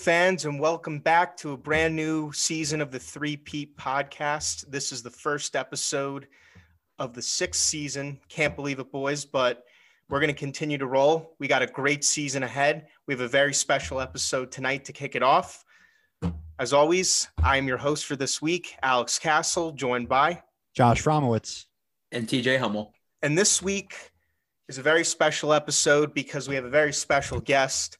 fans, and welcome back to a brand new season of the Three Peat podcast. This is the first episode of the sixth season. Can't believe it, boys, but we're going to continue to roll. We got a great season ahead. We have a very special episode tonight to kick it off. As always, I am your host for this week, Alex Castle, joined by Josh Fromowitz. and TJ Hummel. And this week is a very special episode because we have a very special guest,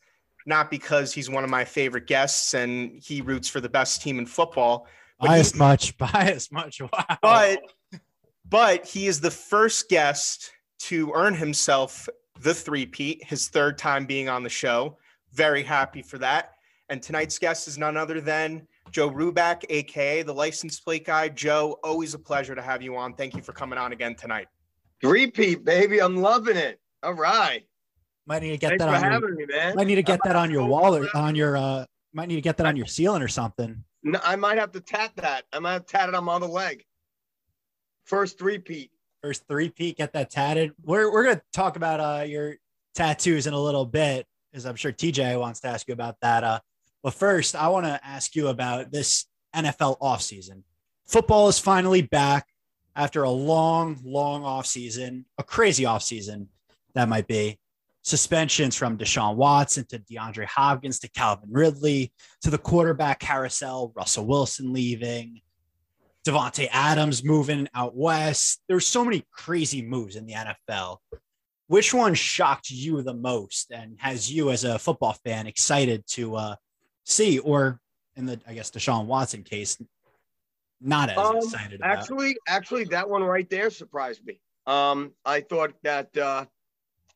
not because he's one of my favorite guests and he roots for the best team in football, but, Bias he, much, bias much. Wow. but but he is the first guest to earn himself the three-peat, his third time being on the show. Very happy for that. And tonight's guest is none other than Joe Ruback, aka the license plate guy. Joe, always a pleasure to have you on. Thank you for coming on again tonight. Repeat, baby. I'm loving it. All right. Might need to get Thanks that for on your, having me, man. might need to get that on your wall or on your uh might need to get that on your ceiling or something. No, I might have to tat that. I might have to tat it on my other leg. First three-peat. First three peat, get that tatted. We're we're gonna talk about uh your tattoos in a little bit, because I'm sure TJ wants to ask you about that. Uh but first I want to ask you about this NFL offseason. Football is finally back after a long, long offseason, a crazy offseason that might be. Suspensions from Deshaun Watson to DeAndre Hopkins to Calvin Ridley to the quarterback carousel, Russell Wilson leaving, Davante Adams moving out west. There's so many crazy moves in the NFL. Which one shocked you the most and has you as a football fan excited to uh, see, or in the I guess Deshaun Watson case, not as Um, excited about? Actually, actually, that one right there surprised me. Um, I thought that uh,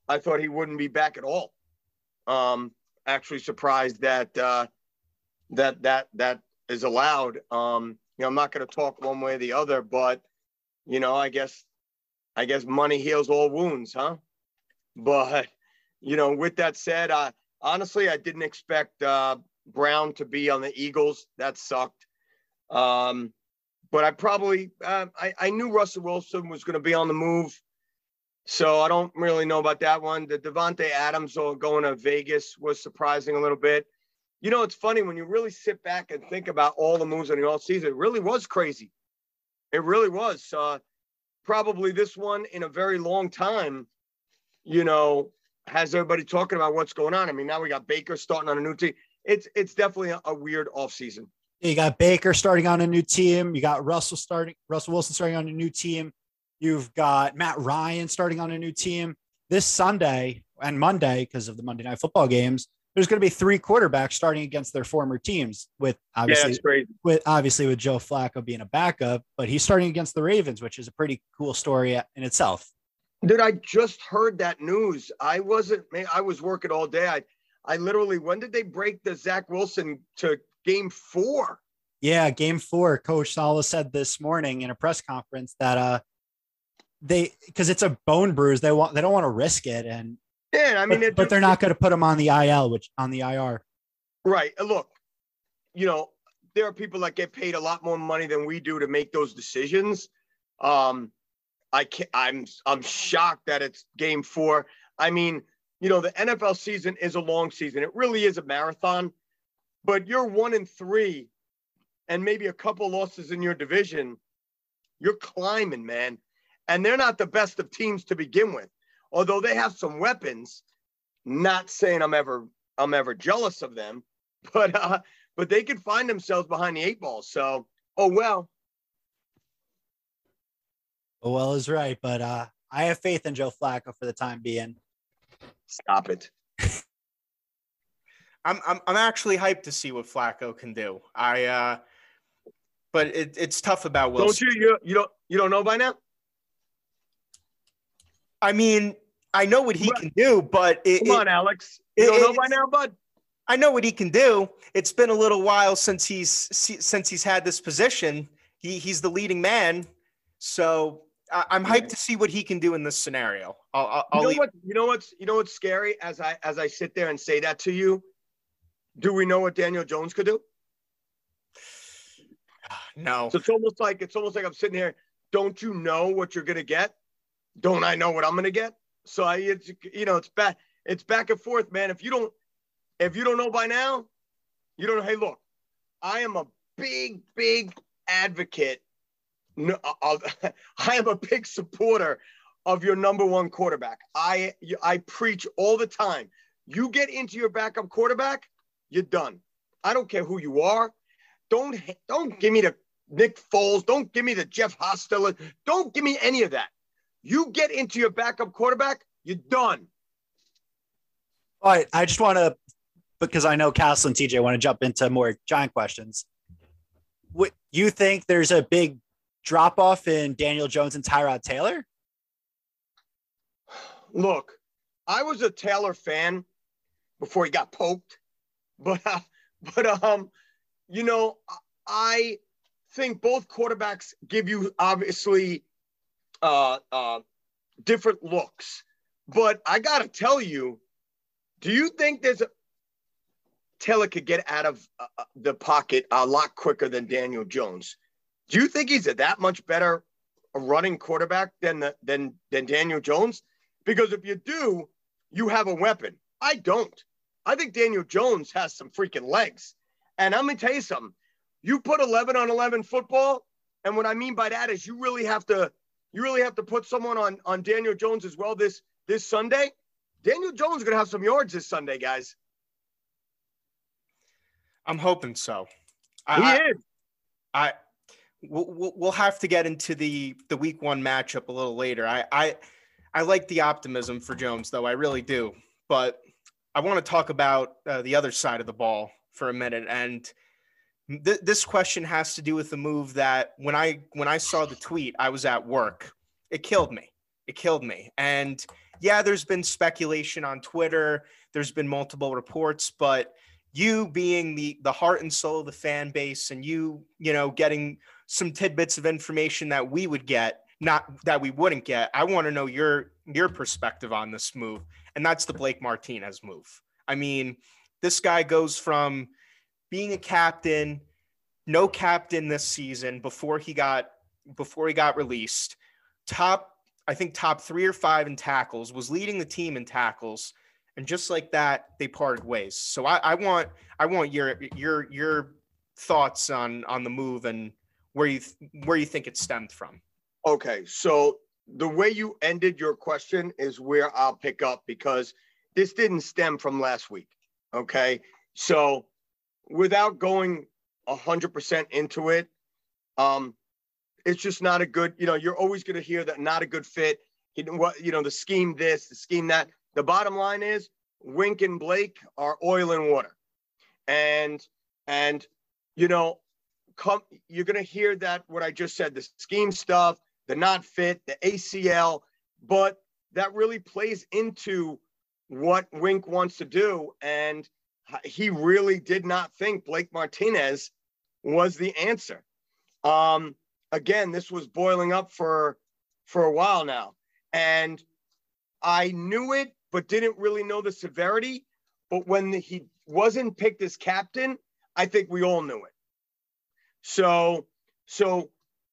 I thought he wouldn't be back at all. Um, actually surprised that uh, that that that is allowed. Um, you know, I'm not going to talk one way or the other, but you know, I guess I guess money heals all wounds, huh? But you know, with that said, I honestly I didn't expect uh, Brown to be on the Eagles. That sucked. Um, but I probably uh, I, I knew Russell Wilson was going to be on the move, so I don't really know about that one. The Davante Adams going to Vegas was surprising a little bit. You know, it's funny when you really sit back and think about all the moves in the all season. It really was crazy. It really was. Uh, probably this one in a very long time. You know, has everybody talking about what's going on? I mean, now we got Baker starting on a new team. It's it's definitely a, a weird offseason. You got Baker starting on a new team. You got Russell starting, Russell Wilson starting on a new team. You've got Matt Ryan starting on a new team. This Sunday and Monday, because of the Monday night football games, there's going to be three quarterbacks starting against their former teams. With obviously, that's crazy. with obviously with Joe Flacco being a backup, but he's starting against the Ravens, which is a pretty cool story in itself. Dude, I just heard that news. I wasn't, I was working all day. I, I literally, when did they break the Zach Wilson to game four? Yeah, game four, Coach Saleh said this morning in a press conference that uh they because it's a bone bruise, they want they don't want to risk it, and Yeah, I mean, but, it, but they're not going to put him on the IL, which on the IR. right. Look, you know, there are people that get paid a lot more money than we do to make those decisions. Um, I can't, I'm, I'm shocked that it's game four. I mean, you know, the NFL season is a long season. It really is a marathon, but you're one in three and maybe a couple losses in your division. You're climbing, man. And they're not the best of teams to begin with. Although they have some weapons, not saying I'm ever I'm ever jealous of them, but uh but they could find themselves behind the eight ball. So, oh well. Oh well, is right, but uh I have faith in Joe Flacco for the time being. Stop it. I'm I'm I'm actually hyped to see what Flacco can do. I uh but it, it's tough about Wilson. Don't you you you don't you don't know by now? I mean, I know what he on. can do, but it, Come it- on, Alex. You it- don't know by now, bud? I know what he can do. It's been a little while since he's since he's had this position. He he's the leading man, so I, am hyped to see what he can do in this scenario. I'll, I'll, you know what? You know what's you know what's scary as I as I sit there and say that to you. Do we know what Daniel Jones could do? No. So it's almost like it's almost like I'm sitting here. Don't you know what you're gonna get? Don't I know what I'm gonna get? So I, it's you know, it's back, it's back and forth, man. If you don't, if you don't know by now, you don't know. Hey, look, I am a big, big advocate. No, uh, of, I am a big supporter of your number one quarterback. I I preach all the time. You get into your backup quarterback, you're done. I don't care who you are. Don't don't give me the Nick Foles. Don't give me the Jeff Hostetler. Don't give me any of that. You get into your backup quarterback, you're done. All right. I just want to, because I know Castle and TJ want to jump into more giant questions. What you think there's a big drop off in Daniel Jones and Tyrod Taylor? Look, I was a Taylor fan before he got poked, but uh, but um, you know, I think both quarterbacks give you obviously uh, uh, different looks. But I got to tell you, do you think there's a Taylor could get out of uh, uh, the pocket a lot quicker than Daniel Jones? Do you think he's a that much better running quarterback than the, than than Daniel Jones? Because if you do, you have a weapon. I don't. I think Daniel Jones has some freaking legs. And I'm gonna tell you something you put 11 on 11 football. And what I mean by that is you really have to, you really have to put someone on, on Daniel Jones as well this, this Sunday. Daniel Jones is going to have some yards this Sunday, guys. I'm hoping so. He I, is. I, we'll, we'll have to get into the the week one matchup a little later. I I I like the optimism for Jones though. I really do. But I want to talk about uh, the other side of the ball for a minute and Th- this question has to do with the move that when I when I saw the tweet, I was at work. It killed me. It killed me. And yeah, there's been speculation on Twitter. There's been multiple reports, but you being the the heart and soul of the fan base, and you you know getting some tidbits of information that we would get, not that we wouldn't get. I want to know your your perspective on this move, and that's the Blake Martinez move. I mean, this guy goes from being a captain, no captain this season before he got before he got released. Top, I think top three or five in tackles, was leading the team in tackles. And just like that, they parted ways. So I, I want I want your your your thoughts on on the move and where you where you think it stemmed from. Okay, so the way you ended your question is where I'll pick up because this didn't stem from last week. Okay, so without going 100% into it, um, it's just not a good, you know, you're always going to hear that not a good fit. What, you know, the scheme this, the scheme that. The bottom line is Wink and Blake are oil and water. And, and, you know, come, you're going to hear that what I just said, the scheme stuff, the not fit, the ACL, but that really plays into what Wink wants to do. And he really did not think Blake Martinez was the answer. Um, again, this was boiling up for for a while now, and I knew it, but didn't really know the severity. But when the, he wasn't picked as captain, I think we all knew it. So, so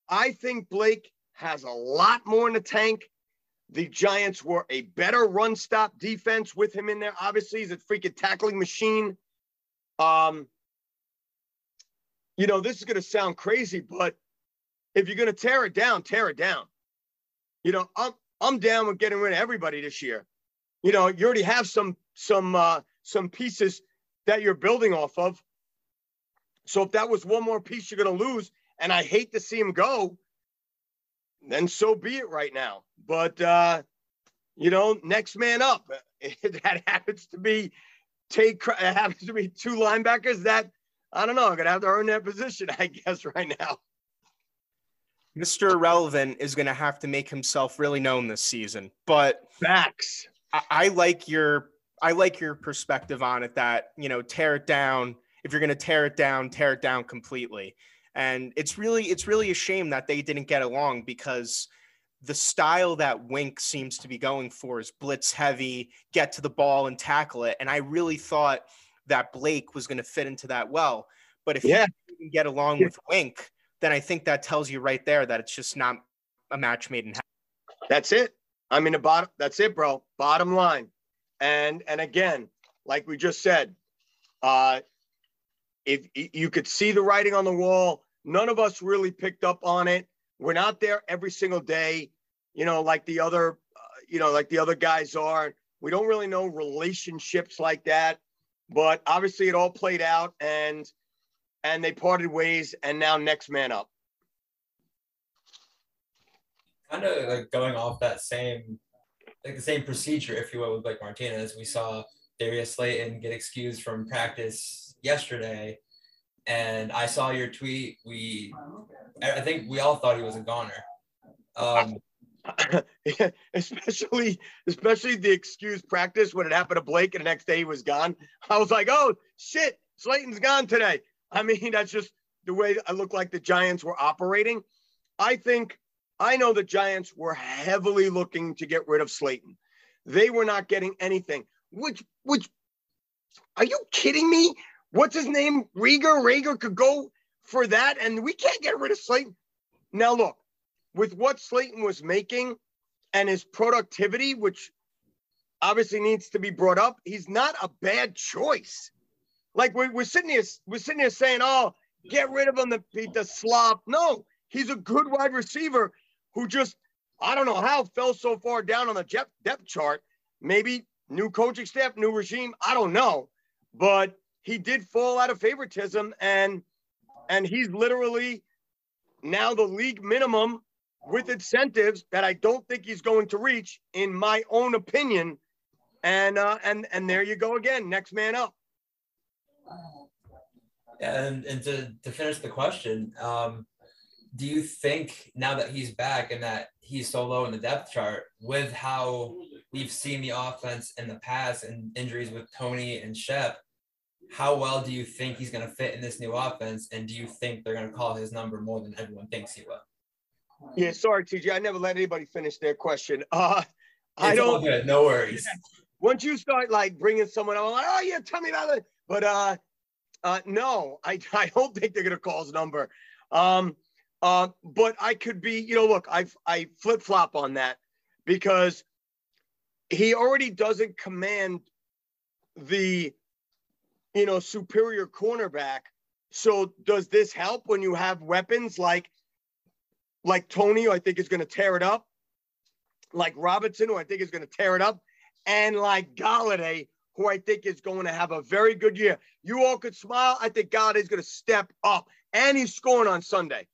I think Blake has a lot more in the tank. The Giants were a better run stop defense with him in there. Obviously, he's a freaking tackling machine. Um, you know, this is going to sound crazy, but if you're going to tear it down, tear it down. You know, I'm I'm down with getting rid of everybody this year. You know, you already have some some uh, some pieces that you're building off of. So if that was one more piece you're going to lose, and I hate to see him go, then so be it right now. But uh, you know, next man up. that happens to be take happens to be two linebackers that I don't know. I'm gonna have to earn that position, I guess, right now. Mr. Irrelevant is gonna have to make himself really known this season. But facts. I, I like your I like your perspective on it that, you know, tear it down. If you're going to tear it down, tear it down completely. And it's really, it's really a shame that they didn't get along because the style that Wink seems to be going for is blitz heavy, get to the ball and tackle it. And I really thought that Blake was going to fit into that well. But if yeah. you can get along yeah. with Wink, then I think that tells you right there that it's just not a match made in heaven. That's it. I mean, the bottom. That's it, bro. Bottom line. And and again, like we just said, uh, if you could see the writing on the wall, none of us really picked up on it. We're not there every single day, you know, like the other, uh, you know, like the other guys are. We don't really know relationships like that, but obviously it all played out, and and they parted ways, and now next man up. Kind of like going off that same like the same procedure, if you will, with Blake Martinez. We saw Darius Slayton get excused from practice yesterday, and I saw your tweet. We, I think we all thought he was a goner. Um, especially, especially the excuse practice when it happened to Blake, and the next day he was gone. I was like, oh shit, Slayton's gone today. I mean, that's just the way I look like the Giants were operating. I think I know the Giants were heavily looking to get rid of Slayton. They were not getting anything. Which, which, are you kidding me? What's his name? Reagor. Reagor could go for that, and we can't get rid of Slayton. Now, look, with what Slayton was making and his productivity, which obviously needs to be brought up, he's not a bad choice. Like we're, we're sitting here, we're sitting here saying, "Oh, get rid of him, the the slop." No, he's a good wide receiver who just, I don't know how, fell so far down on the depth chart. Maybe new coaching staff, new regime. I don't know. But he did fall out of favoritism and and he's literally now the league minimum with incentives that I don't think he's going to reach, in my own opinion. And uh, and and there you go again, next man up. And and to, to finish the question, um, do you think now that he's back and that he's so low in the depth chart with how we've seen the offense in the past and injuries with Tony and Shep, how well do you think he's going to fit in this new offense? And do you think they're going to call his number more than everyone thinks he will? Yeah, sorry, TJ. I never let anybody finish their question. Uh, I don't. Good. No worries. Once you start like bringing someone, I'm like, oh yeah, tell me about it. But uh, uh, no, I I don't think they're gonna call his number. Um, uh, but I could be, you know, look, I I flip flop on that because he already doesn't command the, you know, superior cornerback. So does this help when you have weapons like, like Tony, who I think is going to tear it up, like Robinson, who I think is going to tear it up, and like Golladay, who I think is going to have a very good year. You all could smile. I think God is going to step up, and he's scoring on Sunday.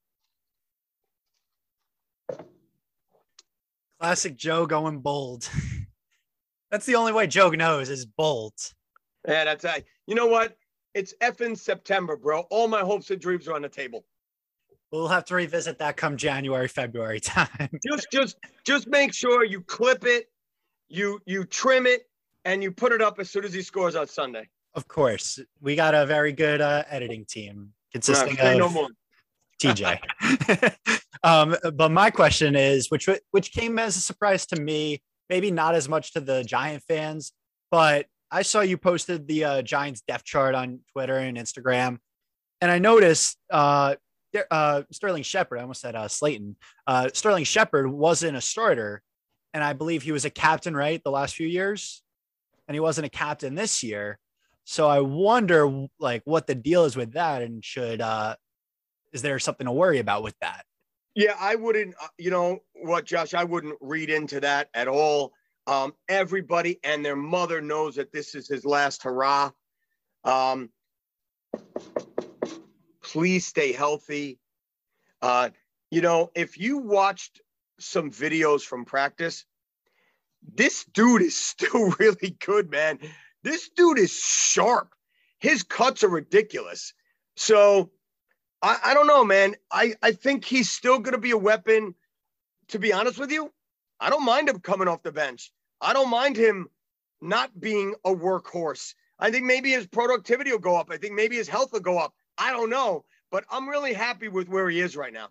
Classic Joe going bold. that's the only way Joe knows is bold. Yeah, that's right. You know what? It's effing September, bro. All my hopes and dreams are on the table. We'll have to revisit that come January, February time. just, just, just make sure you clip it, you, you trim it, and you put it up as soon as he scores on Sunday. Of course, we got a very good uh, editing team consisting no, of no TJ. um, but my question is, which which came as a surprise to me, maybe not as much to the Giant fans, but I saw you posted the uh, Giants depth chart on Twitter and Instagram, and I noticed uh, uh, Sterling Shepard. I almost said uh, Slayton. Uh, Sterling Shepard wasn't a starter, and I believe he was a captain, right, the last few years, and he wasn't a captain this year. So I wonder, like, what the deal is with that, and should uh, is there something to worry about with that? Yeah, I wouldn't, you know what, Josh, I wouldn't read into that at all. Um, everybody and their mother knows that this is his last hurrah. Um, please stay healthy. Uh, you know, if you watched some videos from practice, this dude is still really good, man. This dude is sharp. His cuts are ridiculous. So I, I don't know, man. I, I think he's still going to be a weapon. To be honest with you, I don't mind him coming off the bench. I don't mind him not being a workhorse. I think maybe his productivity will go up. I think maybe his health will go up. I don't know, but I'm really happy with where he is right now.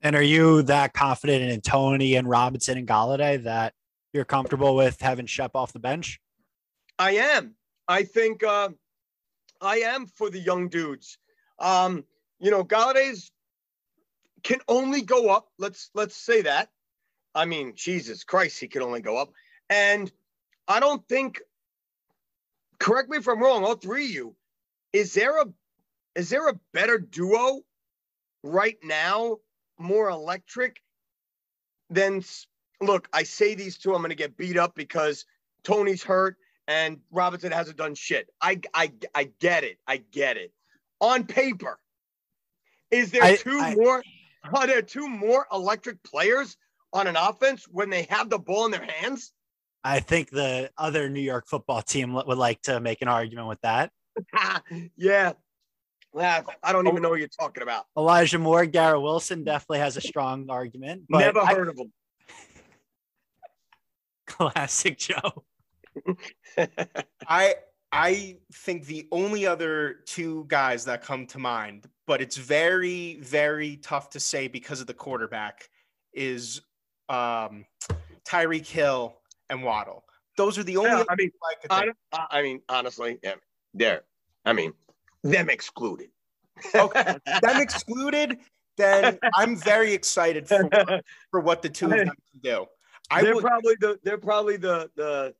And are you that confident in Tony and Robinson and Golladay that you're comfortable with having Shep off the bench? I am. I think uh, I am for the young dudes. Um, you know, Golladay's can only go up. Let's let's say that. I mean, Jesus Christ, he can only go up. And I don't think. Correct me if I'm wrong. All three of you. Is there a is there a better duo right now, more electric than? Look, I say these two. I'm going to get beat up because Tony's hurt and Robinson hasn't done shit. I I I get it. I get it. On paper, is there I, two I, more? Are there two more electric players on an offense when they have the ball in their hands? I think the other New York football team would like to make an argument with that. yeah. I don't even know what you're talking about. Elijah Moore, Garrett Wilson definitely has a strong argument. Never heard I, of him. Classic Joe. I I think the only other two guys that come to mind, but it's very very tough to say because of the quarterback, is um, Tyreek Hill and Waddle. Those are the only. Yeah, I mean, I, I, mean, honestly, yeah, they're. I mean, them excluded. okay, them excluded. Then I'm very excited for, for what the two of them can do. I they're would, probably the. They're probably the the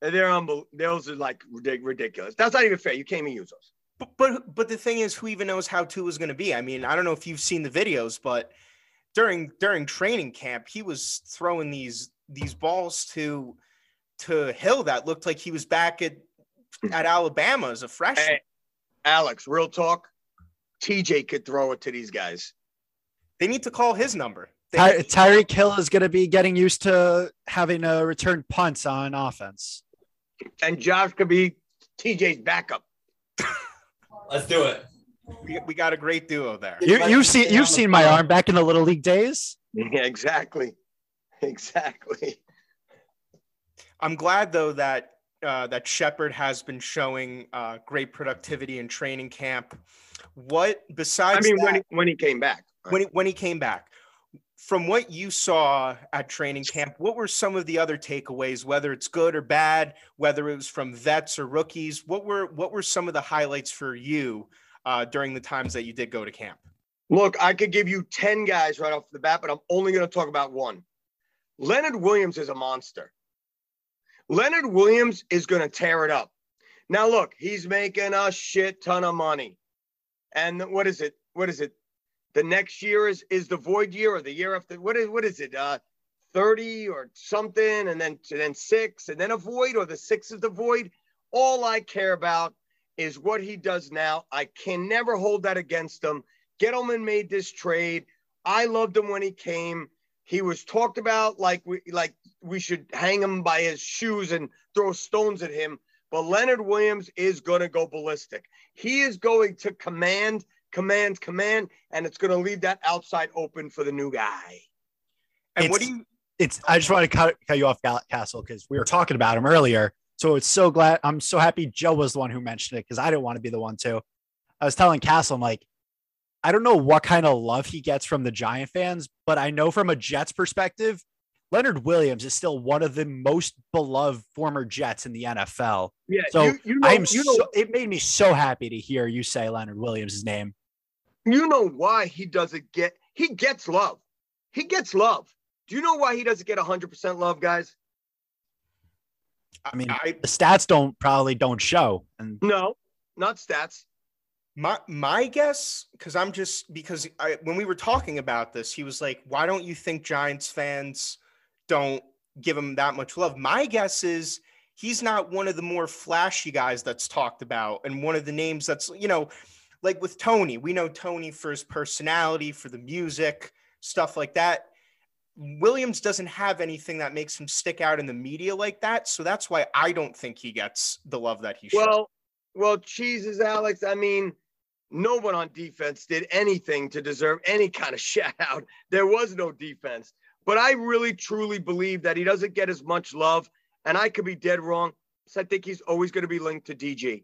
they're unbelievable. Those are like ridiculous. That's not even fair. You can't even use those. But, but but the thing is, who even knows how Tua is going to be? I mean, I don't know if you've seen the videos, but during during training camp, he was throwing these these balls to to Hill that looked like he was back at at Alabama as a freshman. Hey, Alex, real talk. TJ could throw it to these guys. They need to call his number. Ty- Tyreek Hill is going to be getting used to having a return punts on offense and Josh could be TJ's backup. Let's do it. We, we got a great duo there. You, you've seen you've seen my arm back in the little league days. Yeah, exactly, exactly. I'm glad though that uh, that Shepard has been showing uh, great productivity in training camp. What besides? I mean, that, when he, when he came back. When he, when he came back, from what you saw at training camp, what were some of the other takeaways, whether it's good or bad, whether it was from vets or rookies? What were what were some of the highlights for you uh, during the times that you did go to camp? Look, I could give you 10 guys right off the bat, but I'm only going to talk about one. Leonard Williams is a monster. Leonard Williams is going to tear it up. Now, look, he's making a shit ton of money. And what is it? What is it? the next year is is the void year or the year after what is what is it uh 30 or something and then and then six and then a void or the six is the void all i care about is what he does now i can never hold that against him gettleman made this trade i loved him when he came he was talked about like we like we should hang him by his shoes and throw stones at him but leonard williams is going to go ballistic he is going to command command, command, and it's going to leave that outside open for the new guy. And it's, what do you? It's. I just want to cut, cut you off, Castle, because we were talking about him earlier. So it's so glad. I'm so happy Joe was the one who mentioned it because I didn't want to be the one to. I was telling Castle, I'm like, I don't know what kind of love he gets from the Giant fans, but I know from a Jets perspective, Leonard Williams is still one of the most beloved former Jets in the NFL. Yeah. So you, you know, I'm you know, so, it made me so happy to hear you say Leonard Williams' name. You know why he doesn't get he gets love. He gets love. Do you know why he doesn't get 100% love, guys? I mean, I, the stats don't probably don't show. And no, not stats. My my guess, because I'm just because I, when we were talking about this, he was like, "Why don't you think Giants fans don't give him that much love?" My guess is he's not one of the more flashy guys that's talked about, and one of the names that's you know like with Tony, we know Tony for his personality, for the music, stuff like that. Williams doesn't have anything that makes him stick out in the media like that. So that's why I don't think he gets the love that he should. Well, well, cheeses, Alex. I mean, no one on defense did anything to deserve any kind of shout out. There was no defense. But I really truly believe that he doesn't get as much love and I could be dead wrong. So I think he's always going to be linked to DG.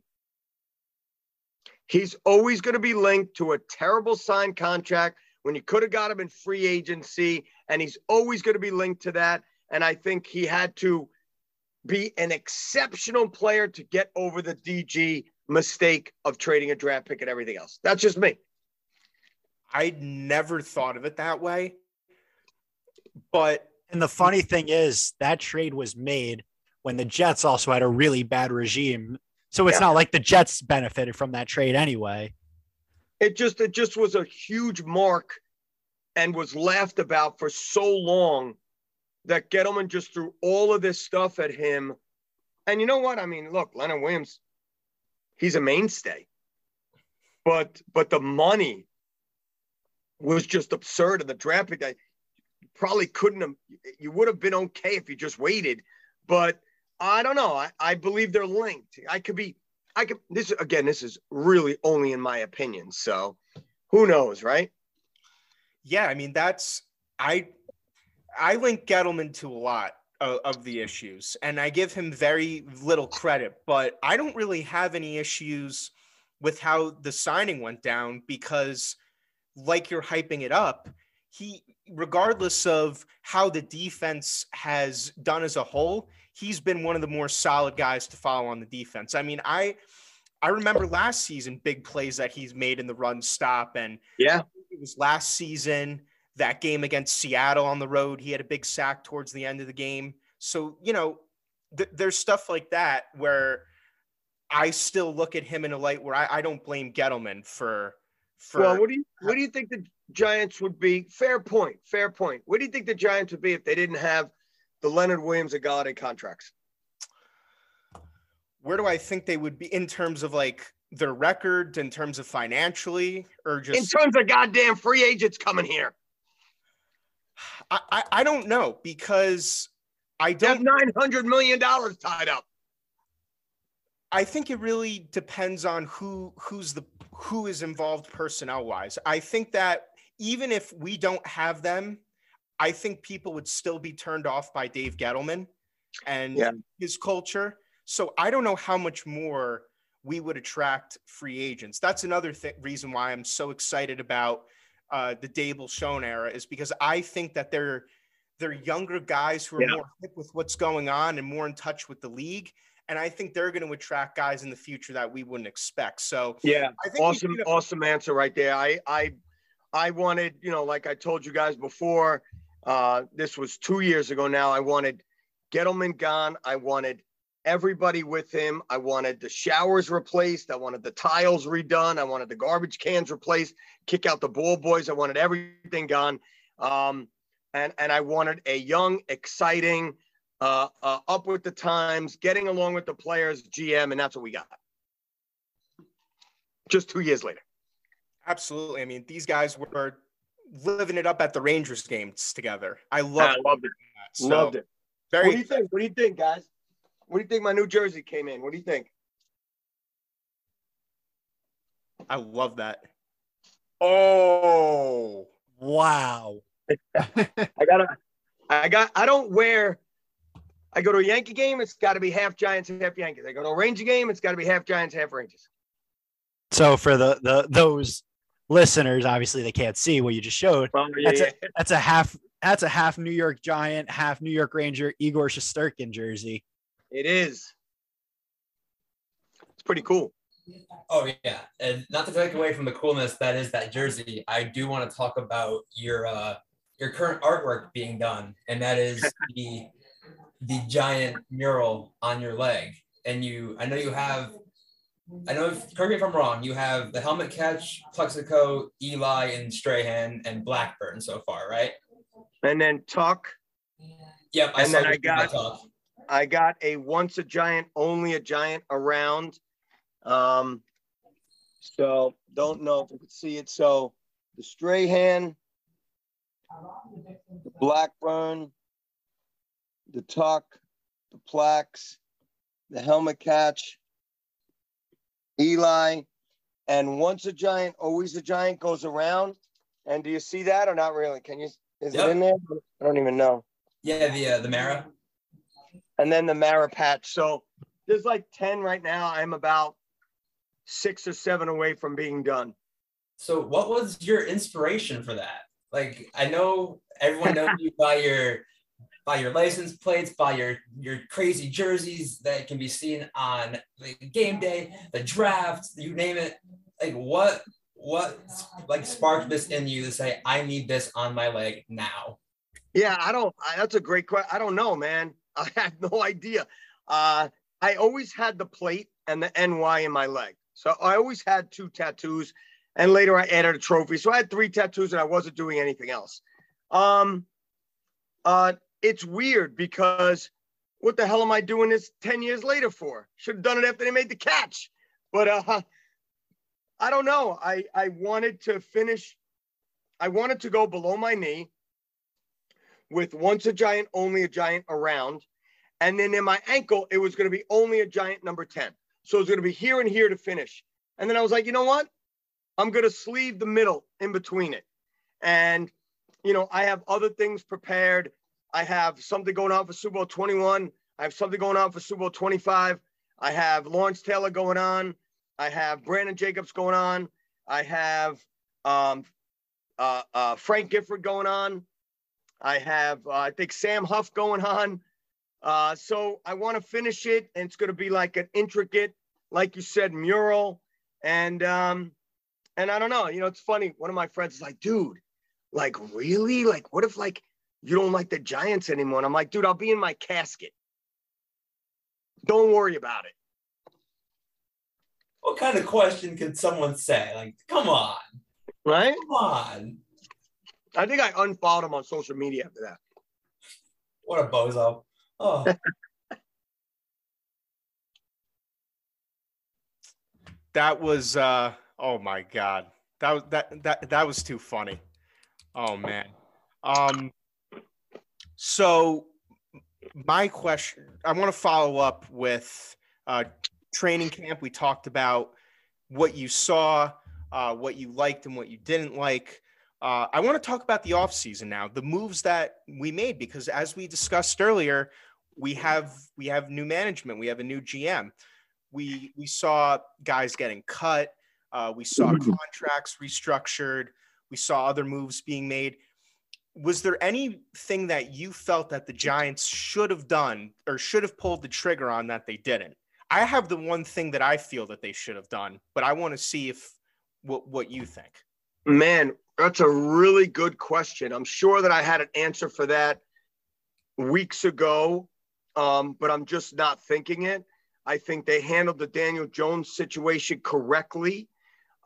He's always going to be linked to a terrible signed contract when you could have got him in free agency, and he's always going to be linked to that. And I think he had to be an exceptional player to get over the DG mistake of trading a draft pick and everything else. That's just me. I never thought of it that way. But and the funny thing is that trade was made when the Jets also had a really bad regime. So it's yeah. not like the Jets benefited from that trade anyway. It just it just was a huge mark and was laughed about for so long that Gettleman just threw all of this stuff at him. And you know what? I mean, look, Leonard Williams, he's a mainstay. But but the money was just absurd. And the draft pick, I probably couldn't have. You would have been okay if you just waited. But I don't know. I, I believe they're linked. I could be. I could. This again. This is really only in my opinion. So who knows, right? Yeah, I mean that's I. I link Gettleman to a lot of, of the issues, and I give him very little credit. But I don't really have any issues with how the signing went down because like you're hyping it up, he regardless of how the defense has done as a whole, he's been one of the more solid guys to follow on the defense. I mean, I I remember last season big plays that he's made in the run stop and yeah, it was last season that game against Seattle on the road, he had a big sack towards the end of the game. So, you know, th- there's stuff like that where I still look at him in a light where I, I don't blame Gettleman for for, well, what do you what do you think the Giants would be? Fair point. Fair point. What do you think the Giants would be if they didn't have the Leonard Williams and Golladay contracts? Where do I think they would be in terms of like their record, in terms of financially, or just in terms of goddamn free agents coming here? I, I, I don't know because I don't nine hundred million dollars tied up. I think it really depends on who who's the who is involved personnel wise. I think that even if we don't have them, I think people would still be turned off by Dave Gettleman and yeah. his culture. So I don't know how much more we would attract free agents. That's another th- reason why I'm so excited about uh, the Daboll Schoen era is because I think that they're they're younger guys who are yeah. more hip with what's going on and more in touch with the league and I think they're going to attract guys in the future that we wouldn't expect. So yeah, awesome, awesome answer right there. I I I wanted, you know, like I told you guys before, uh, this was two years ago now. I wanted Gettleman gone. I wanted everybody with him. I wanted the showers replaced. I wanted the tiles redone. I wanted the garbage cans replaced. Kick out the ball boys. I wanted everything gone. Um, and and I wanted a young, exciting uh, uh, up with the times, getting along with the players, GM, and that's what we got. Just two years later. Absolutely. I mean, these guys were living it up at the Rangers games together. I love I loved it. So, loved it. Very. What do you think? What do you think, guys? What do you think? My New Jersey came in. What do you think? I love that. Oh wow! I gotta. I got. I don't wear I go to a Yankee game, it's got to be half Giants, and half Yankees. I go to a Ranger game, it's got to be half Giants, half Rangers. So for the the those listeners, obviously they can't see what you just showed. Well, yeah, that's, yeah. A, that's a half that's a half New York Giant, half New York Ranger Igor Shesterkin jersey. It is. It's pretty cool. Oh yeah, and not to take away from the coolness that is that jersey, I do want to talk about your uh your current artwork being done, and that is the the giant mural on your leg. And you, I know you have, I know, if, correct me if I'm wrong, you have the helmet catch, Plaxico, Eli, and Strahan, and Blackburn so far, right? And then Tuck. Yep. I and then I got, I got a once a giant, only a giant around. Um, so don't know if you can see it. So the Strahan, the Blackburn, the tuck, the plaques, the helmet catch, Eli, and once a giant, always a giant goes around. And do you see that or not really? Can you? Is yep. it in there? I don't even know. Yeah, the uh, the Mara. and then the Mara patch. So there's like 10 right now. I'm about six or seven away from being done. So what was your inspiration for that? Like I know everyone knows you by your by your license plates, by your your crazy jerseys that can be seen on the game day, the draft, you name it. Like what what like sparked this in you to say I need this on my leg now? Yeah, I don't. I, that's a great question. I don't know, man. I have no idea. Uh, I always had the plate and the NY in my leg, so I always had two tattoos. And later, I added a trophy, so I had three tattoos, and I wasn't doing anything else. Um, uh, it's weird because what the hell am I doing this 10 years later for? Should have done it after they made the catch. But uh, I don't know. I, I wanted to finish, I wanted to go below my knee with once a giant, only a giant around. And then in my ankle, it was going to be only a giant number 10. So it was going to be here and here to finish. And then I was like, you know what? I'm going to sleeve the middle in between it. And, you know, I have other things prepared. I have something going on for Super Bowl 21. I have something going on for Super Bowl 25. I have Lawrence Taylor going on. I have Brandon Jacobs going on. I have um, uh, uh, Frank Gifford going on. I have, uh, I think, Sam Huff going on. Uh, so I want to finish it, and it's going to be like an intricate, like you said, mural. And um, and I don't know, you know, it's funny. One of my friends is like, dude, like really? Like, what if like you don't like the Giants anymore? And I'm like, dude, I'll be in my casket. Don't worry about it. What kind of question could someone say? Like, come on. Right? Come on. I think I unfollowed him on social media after that. What a bozo. Oh. that was uh oh my god. That was that that that was too funny. Oh man. Um so my question I want to follow up with uh training camp. We talked about what you saw, uh, what you liked and what you didn't like. Uh, I want to talk about the offseason now, the moves that we made, because as we discussed earlier, we have we have new management, we have a new GM. We we saw guys getting cut, uh, we saw contracts restructured, we saw other moves being made. Was there anything that you felt that the Giants should have done or should have pulled the trigger on that they didn't? I have the one thing that I feel that they should have done, but I want to see if what what you think. Man, that's a really good question. I'm sure that I had an answer for that weeks ago, um, but I'm just not thinking it. I think they handled the Daniel Jones situation correctly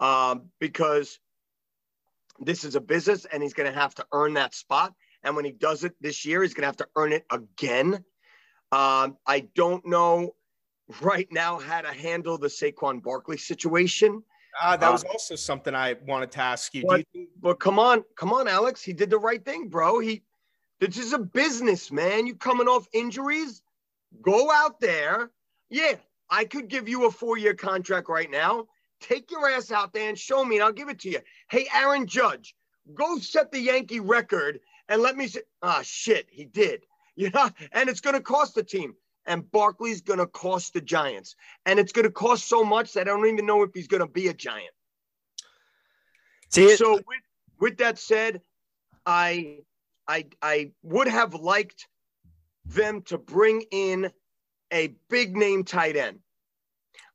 um, because this is a business and he's going to have to earn that spot. And when he does it this year, he's going to have to earn it again. Um, I don't know right now how to handle the Saquon Barkley situation. Uh, that was also something I wanted to ask you. But, you but come on, come on, Alex. He did the right thing, bro. He this is a business, man. You coming off injuries? Go out there. Yeah, I could give you a four-year contract right now. Take your ass out there and show me, and I'll give it to you. Hey, Aaron Judge, go set the Yankee record and let me say, ah, shit, he did. You know, and it's going to cost the team and Barkley's going to cost the Giants. And it's going to cost so much that I don't even know if he's going to be a Giant. See, so with, with that said, I I I would have liked them to bring in a big name tight end.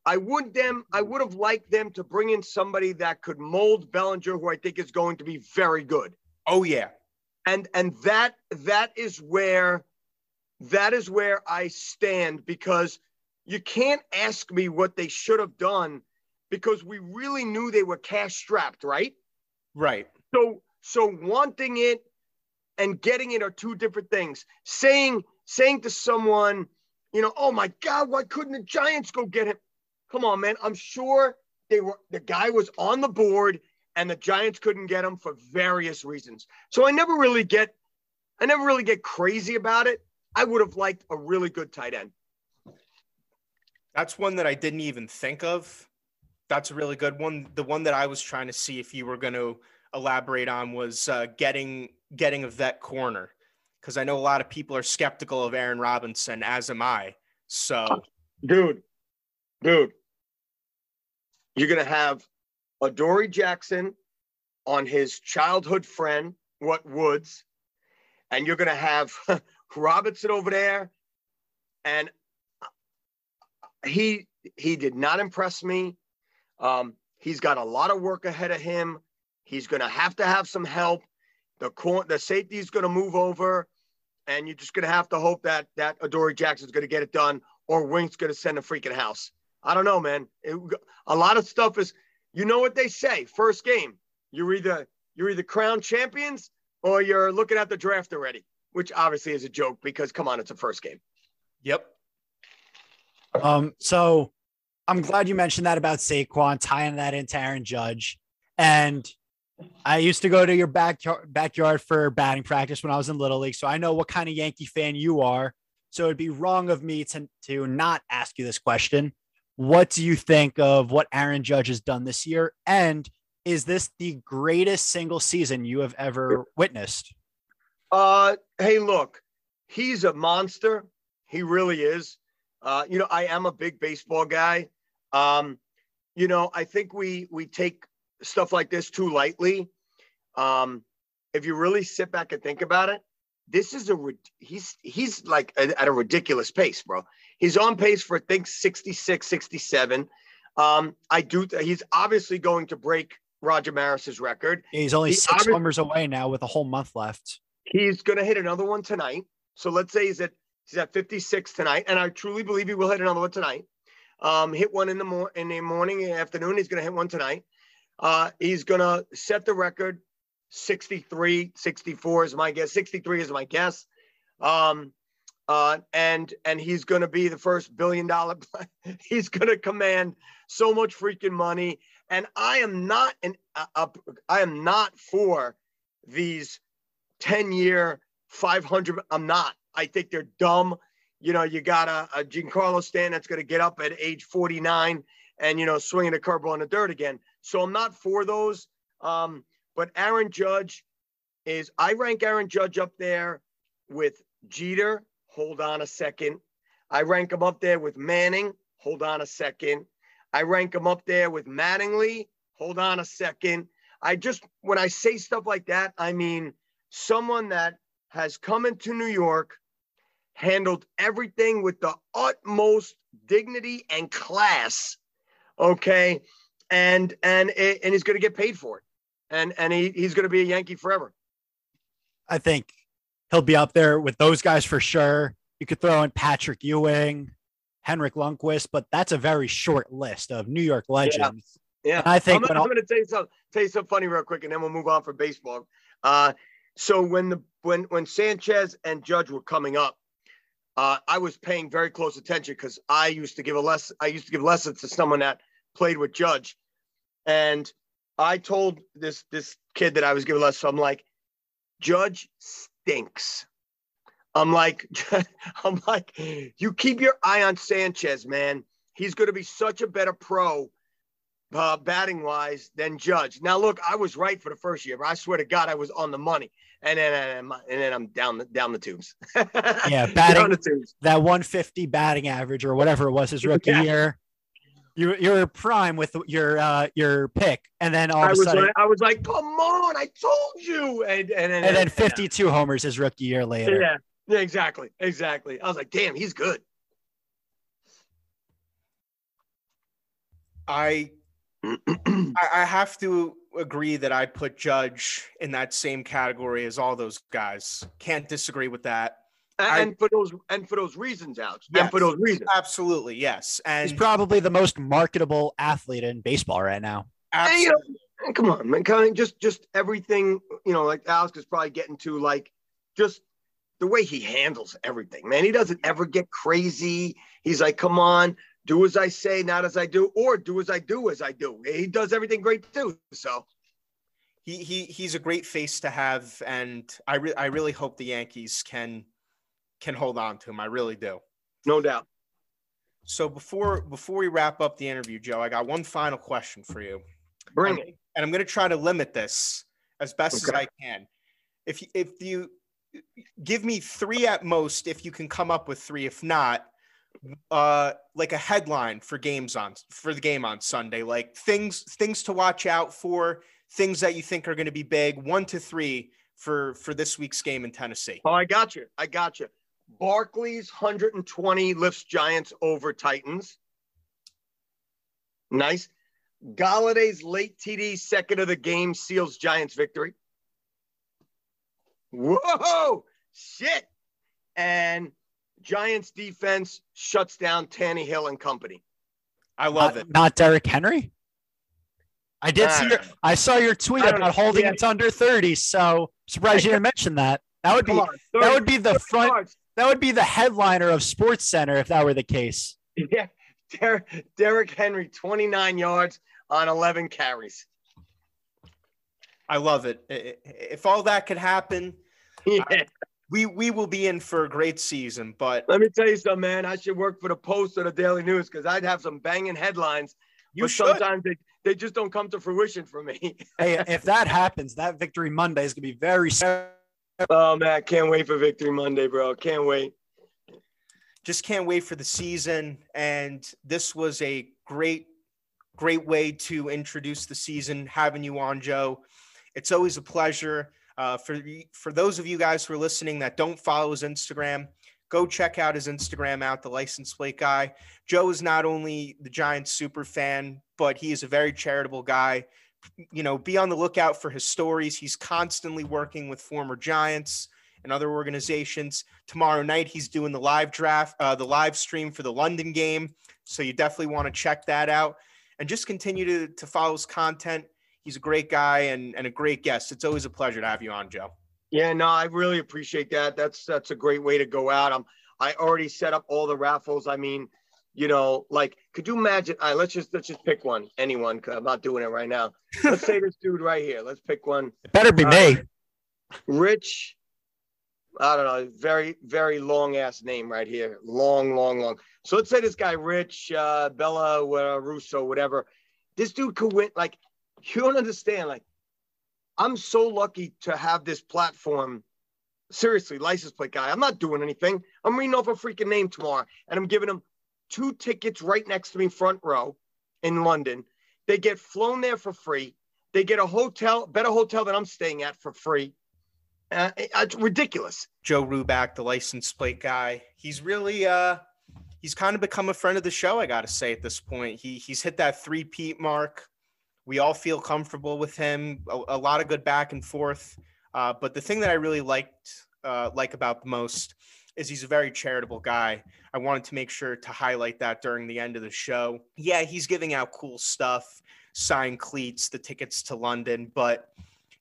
I would them I mm. would have liked them to bring in somebody that could mold Bellinger, who I think is going to be very good. Oh yeah. And and that that is where that is where I stand because you can't ask me what they should have done because we really knew they were cash strapped, right? Right. So so wanting it and getting it are two different things. Saying saying to someone, you know, oh my God, why couldn't the Giants go get him? Come on, man. I'm sure they were the guy was on the board and the Giants couldn't get him for various reasons. So I never really get I never really get crazy about it. I would have liked a really good tight end. That's one that I didn't even think of. That's a really good one. The one that I was trying to see if you were going to elaborate on was uh, getting getting a vet corner because I know a lot of people are skeptical of Aaron Robinson, as am I. So, dude, dude, you're gonna have Adoree Jackson on his childhood friend, what Woods, and you're gonna have Robinson over there, and he he did not impress me. Um, he's got a lot of work ahead of him. He's gonna have to have some help. The cor- the safety is gonna move over, and you're just gonna have to hope that that Adoree Jackson's gonna get it done, or Wink's gonna send a freaking house. I don't know, man. It, a lot of stuff is, you know what they say. First game, you're either you're either crown champions or you're looking at the draft already, which obviously is a joke because come on, it's a first game. Yep. Um, so I'm glad you mentioned that about Saquon tying that into Aaron Judge. And I used to go to your backyard backyard for batting practice when I was in Little League. So I know what kind of Yankee fan you are. So it'd be wrong of me to, to not ask you this question. What do you think of what Aaron Judge has done this year? And is this the greatest single season you have ever witnessed? Uh, hey, look, he's a monster. He really is. Uh, you know, I am a big baseball guy. Um, you know, I think we we take stuff like this too lightly. Um, if you really sit back and think about it, this is a he's he's like at a ridiculous pace, bro. He's on pace for I think 66, 67. Um, I do. He's obviously going to break Roger Maris's record. He's only he six homers away now with a whole month left. He's going to hit another one tonight. So let's say he's at he's at 56 tonight, and I truly believe he will hit another one tonight. Um, hit one in the mor- in the morning and afternoon. He's going to hit one tonight. Uh, he's going to set the record 63, 64 is my guess. 63 is my guess. Um, uh, and and he's going to be the first billion dollar. he's going to command so much freaking money. And I am not an uh, I am not for these 10 year 500. I'm not. I think they're dumb. You know, you got a, a Giancarlo Stan that's going to get up at age 49 and you know swinging a curveball in the dirt again. So I'm not for those. Um, but Aaron Judge is I rank Aaron Judge up there with Jeter, Hold on a second. I rank him up there with Manning. Hold on a second. I rank him up there with Mattingly. Hold on a second. I just, when I say stuff like that, I mean someone that has come into New York, handled everything with the utmost dignity and class. Okay. And, and, and he's going to get paid for it. And, and he, he's going to be a Yankee forever. I think he'll be up there with those guys for sure. You could throw in Patrick Ewing, Henrik Lundqvist, but that's a very short list of New York legends. Yeah, yeah. I think I'm, I'm going to tell you something. Tell you something funny real quick, and then we'll move on for baseball. Uh, so when the when when Sanchez and Judge were coming up, uh, I was paying very close attention because I used to give a less I used to give lessons to someone that played with Judge, and I told this this kid that I was giving lessons. I'm like, Judge stinks. I'm like, I'm like, you keep your eye on Sanchez, man. He's going to be such a better pro, uh, batting wise, than Judge. Now, look, I was right for the first year, but I swear to God, I was on the money, and then and, and then I'm down the down the tubes. yeah, batting tubes. that 150 batting average or whatever it was his rookie yeah. year you you're prime with your uh your pick, and then all I of a sudden like, I was like, "Come on, I told you!" And and, and, and then 52 homers his rookie year later. Yeah, yeah, exactly, exactly. I was like, "Damn, he's good." I I have to agree that I put Judge in that same category as all those guys. Can't disagree with that and, I, for those and for those reasons, Alex. Yes, and for those reasons, absolutely, yes. And he's probably the most marketable athlete in baseball right now. Absolutely. And, you know, come on, man. Kind of just just everything. You know, like Alex is probably getting to like just the way he handles everything, man. He doesn't ever get crazy. He's like, come on, do as I say, not as I do, or do as I do as I do. He does everything great too. So he he he's a great face to have, and I re- I really hope the Yankees can can hold on to him. I really do. No doubt. So before before we wrap up the interview, Joe, I got one final question for you. Bring it. And I'm going to try to limit this as best okay. as I can. If if you give me three at most if you can come up with three. If not, uh, like a headline for games on for the game on Sunday, like things things to watch out for, things that you think are going to be big. One to three for for this week's game in Tennessee. Oh, I got you. I got you. Barkley's 120 lifts Giants over Titans. Nice. Golladay's late TD second of the game seals Giants victory. Whoa, shit. And Giants defense shuts down Tannehill and company. I love not, it. Not Derrick Henry. I did see your, uh, I saw your tweet about know. holding Yeah. it under 30. So surprised you didn't mention that. That would be Come on, that would be the 30 front yards. That would be the headliner of Sports Center if that were the case. Yeah, Der- Derrick Henry, 29 yards on 11 carries. I love it. I- I- If all that could happen, Yeah. we we will be in for a great season. But Let me tell you something, man. I should work for the Post or the Daily News because I'd have some banging headlines. you but should. sometimes they, they just don't come to fruition for me. Hey, if that happens, that victory Monday is gonna be very oh man, can't wait for Victory Monday, bro. Can't wait. just can't wait for the season. And this was a great, great way to introduce the season, having you on, Joe. It's always a pleasure. Uh, for for those of you guys who are listening that don't follow his Instagram, go check out his Instagram out, the license plate guy. Joe is not only the Giants super fan, but he is a very charitable guy. You know, be on the lookout for his stories. He's constantly working with former Giants and other organizations tomorrow night he's doing the live draft uh, the live stream for the london game so you definitely want to check that out and just continue to, to follow his content he's a great guy and, and a great guest it's always a pleasure to have you on joe Yeah, no, I really appreciate that. That's that's a great way to go out. I'm I already set up all the raffles. I mean, you know, like could you imagine? All right, let's just let's just pick one, anyone. Cause I'm not doing it right now. Let's say this dude right here. Let's pick one. It better be All me. Rich. I don't know. Very, very long ass name right here. Long, long, long. So let's say this guy, Rich, uh, Bella, uh, Russo, whatever. This dude could win. Like, you don't understand. Like, I'm so lucky to have this platform. Seriously, license plate guy. I'm not doing anything. I'm reading off a freaking name tomorrow, and I'm giving them two tickets right next to me, front row, in London. They get flown there for free. They get a hotel, better hotel than I'm staying at for free. Uh, it- it's ridiculous. joe ruback the license plate guy he's really uh he's kind of become a friend of the show i gotta say at this point he he's hit that three peat mark we all feel comfortable with him a, a lot of good back and forth uh, but the thing that i really liked uh, like about the most is he's a very charitable guy. I wanted to make sure to highlight that during the end of the show. Yeah he's giving out cool stuff signed cleats the tickets to london but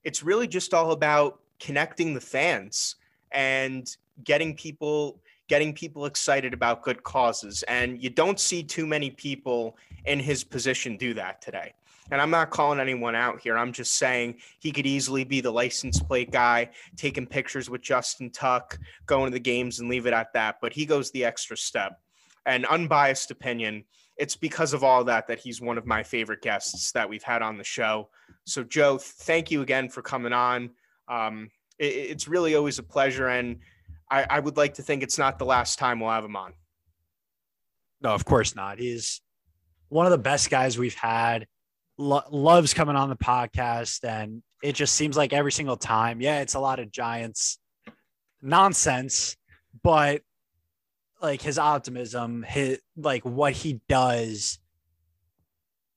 it's really just all about connecting the fans and getting people getting people excited about good causes. And you don't see too many people in his position do that today and i'm not calling anyone out here i'm just saying he could easily be the license plate guy taking pictures with justin tuck going to the games and leave it at that but he goes the extra step and unbiased opinion it's because of all that that he's one of my favorite guests that we've had on the show so joe thank you again for coming on um, it, it's really always a pleasure, and I, I would like to think it's not the last time we'll have him on. No, of course not. He's one of the best guys we've had. Lo- loves coming on the podcast, and it just seems like every single time. Yeah, it's a lot of Giants nonsense, but like his optimism, his like what he does,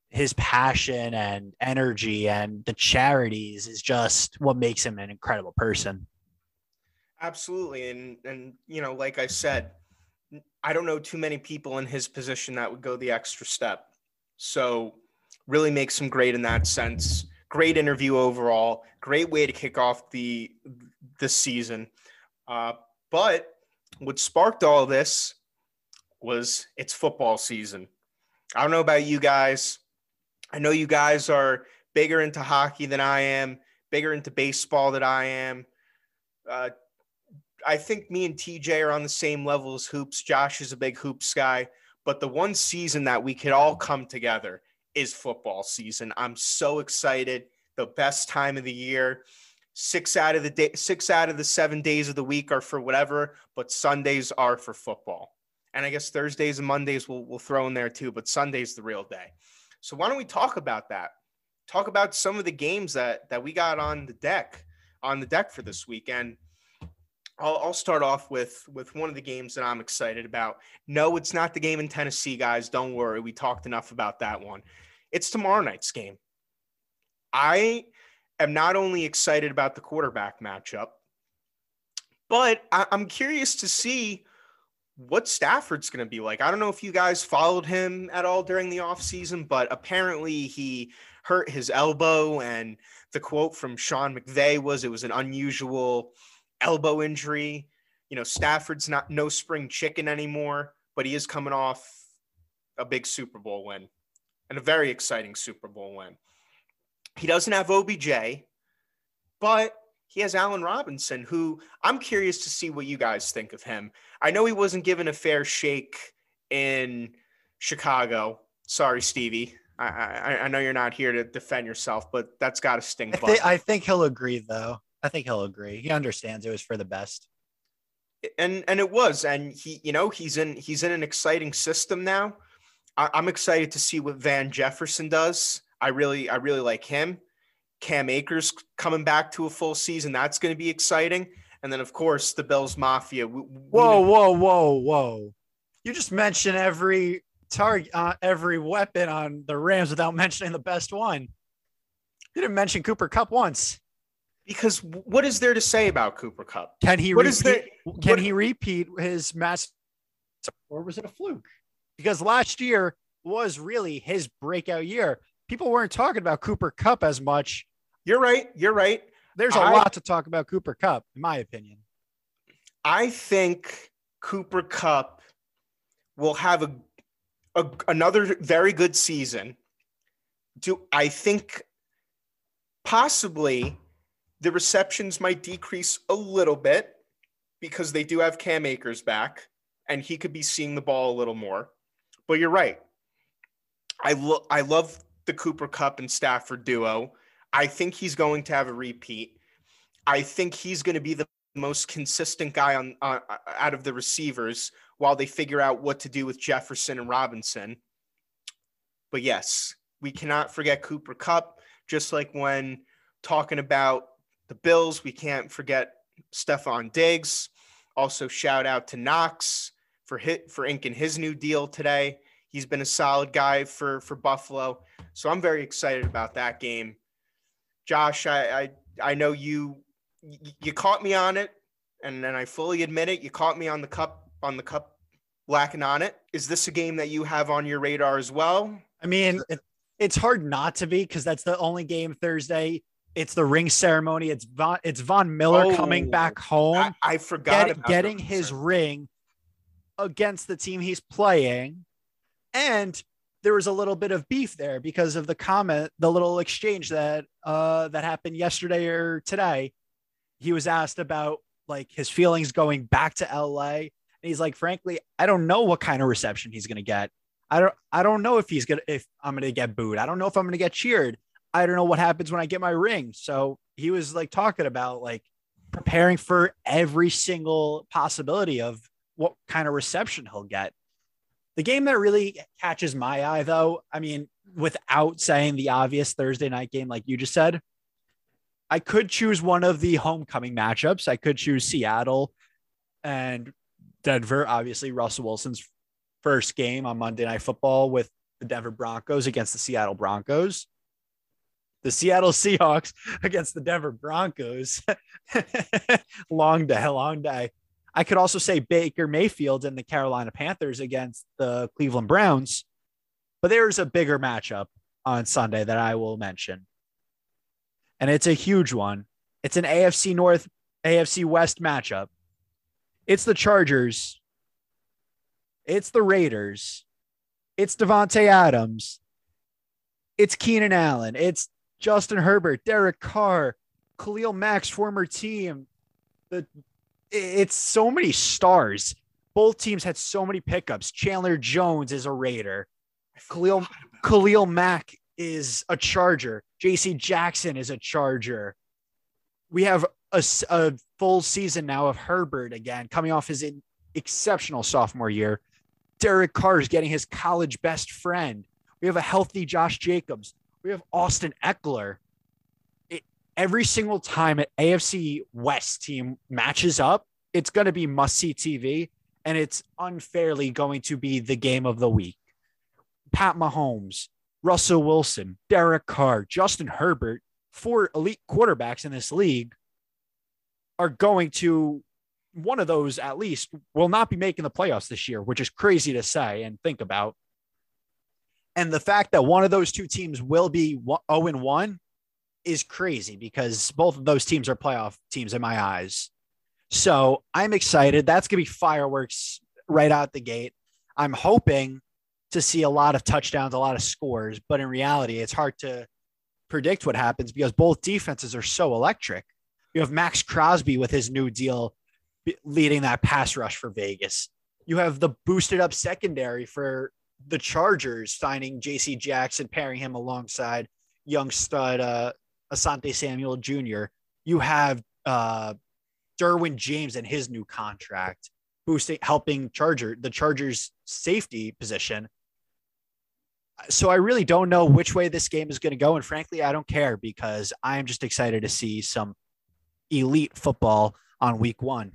his passion and energy, and the charities is just what makes him an incredible person. Absolutely, and and you know, like I said, I don't know too many people in his position that would go the extra step. So, really makes him great in that sense. Great interview overall. Great way to kick off the the season. Uh, but what sparked all this was it's football season. I don't know about you guys. I know you guys are bigger into hockey than I am, bigger into baseball than I am. Uh, I think me and TJ are on the same level as hoops. Josh is a big hoops guy, but the one season that we could all come together is football season. I'm so excited. The best time of the year. six out of the day, six out of the seven days of the week are for whatever, but Sundays are for football. And I guess Thursdays and Mondays we'll, we'll throw in there too, but Sunday's the real day. So why don't we talk about that? Talk about some of the games that that we got on the deck on the deck for this weekend. I'll, I'll start off with with one of the games that I'm excited about. No, it's not the game in Tennessee, guys. Don't worry. We talked enough about that one. It's tomorrow night's game. I am not only excited about the quarterback matchup, but I, am curious to see what Stafford's going to be like. I don't know if you guys followed him at all during the offseason, but apparently he hurt his elbow. And the quote from Sean McVay was it was an unusual elbow injury. You know, Stafford's not no spring chicken anymore, but he is coming off a big Super Bowl win and a very exciting Super Bowl win. He doesn't have OBJ, but he has Allen Robinson, who I'm curious to see what you guys think of him. I know he wasn't given a fair shake in Chicago. Sorry, Stevie. I, I, I know you're not here to defend yourself, but that's got to sting. I, th- I think he'll agree, though. I think he'll agree. He understands it was for the best. And and it was, and he, you know, he's in he's in an exciting system now. I, I'm excited to see what Van Jefferson does. I really I really like him. Cam Akers coming back to a full season. That's going to be exciting. And then, of course, the Bills Mafia. We, whoa, we, whoa, whoa, whoa! You just mentioned every target, uh, every weapon on the Rams without mentioning the best one. You didn't mention Cooper Kupp once. Because what is there to say about Cooper Kupp? Can he what repeat? There, can what, he repeat his mass or was it a fluke? Because last year was really his breakout year people weren't talking about Cooper Kupp as much. You're right. You're right. There's a I, lot to talk about Cooper Kupp, in my opinion. I think Cooper Kupp will have a, a another very good season. Do I think possibly the receptions might decrease a little bit because they do have Cam Akers back and he could be seeing the ball a little more. But you're right. I lo- I love the Cooper Kupp and Stafford duo. I think he's going to have a repeat. I think he's going to be the most consistent guy on uh, out of the receivers while they figure out what to do with Jefferson and Robinson. But yes, we cannot forget Cooper Kupp, Just like when talking about the Bills, we can't forget Stefon Diggs. Also, shout out to Knox for hit for inking his new deal today. He's been a solid guy for for Buffalo. So I'm very excited about that game. Josh, I I, I know you you caught me on it, and then I fully admit it. You caught me on the cup on the cup lacking on it. Is this a game that you have on your radar as well? I mean, it's hard not to be because that's the only game Thursday. It's the ring ceremony. It's Von, it's Von Miller oh, coming back home. I, I forgot get, getting his ring against the team he's playing, and there was a little bit of beef there because of the comment, the little exchange that uh, that happened yesterday or today. He was asked about like his feelings going back to LA, and he's like, frankly, I don't know what kind of reception he's gonna get. I don't I don't know if he's gonna if I'm gonna get booed. I don't know if I'm gonna get cheered. I don't know what happens when I get my ring. So he was like talking about like preparing for every single possibility of what kind of reception he'll get. The game that really catches my eye, though, I mean, without saying the obvious Thursday night game, like you just said, I could choose one of the homecoming matchups. I could choose Seattle and Denver. Obviously, Russell Wilson's first game on Monday Night Football with the Denver Broncos against the Seattle Broncos. The Seattle Seahawks against the Denver Broncos. long day, long day. I could also say Baker Mayfield and the Carolina Panthers against the Cleveland Browns, but there's a bigger matchup on Sunday that I will mention. And it's a huge one. It's an AFC North, AFC West matchup. It's the Chargers. It's the Raiders. It's Davante Adams. It's Keenan Allen. It's Justin Herbert, Derek Carr, Khalil Mack's former team, the it's so many stars. Both teams had so many pickups. Chandler Jones is a Raider. Khalil Khalil Mack is a Charger. J.C. Jackson is a Charger. we have a, a full season now of Herbert again, coming off his exceptional sophomore year. Derek Carr is getting his college best friend. We have a healthy Josh Jacobs. We have Austin Ekeler. It, every single time an AFC West team matches up, it's going to be must see TV and it's unfairly going to be the game of the week. Pat Mahomes, Russell Wilson, Derek Carr, Justin Herbert, four elite quarterbacks in this league are going to one of those at least will not be making the playoffs this year, which is crazy to say and think about. And the fact that one of those two teams will be 0 and 1 is crazy because both of those teams are playoff teams in my eyes. So I'm excited. That's going to be fireworks right out the gate. I'm hoping to see a lot of touchdowns, a lot of scores, but in reality, it's hard to predict what happens because both defenses are so electric. You have Maxx Crosby with his new deal leading that pass rush for Vegas. You have the boosted up secondary for the Chargers signing JC Jackson, pairing him alongside young stud uh, Asante Samuel Jr. You have uh, Derwin James and his new contract, boosting, helping Charger the Chargers safety position. So I really don't know which way this game is going to go, and frankly, I don't care because I am just excited to see some elite football on Week One.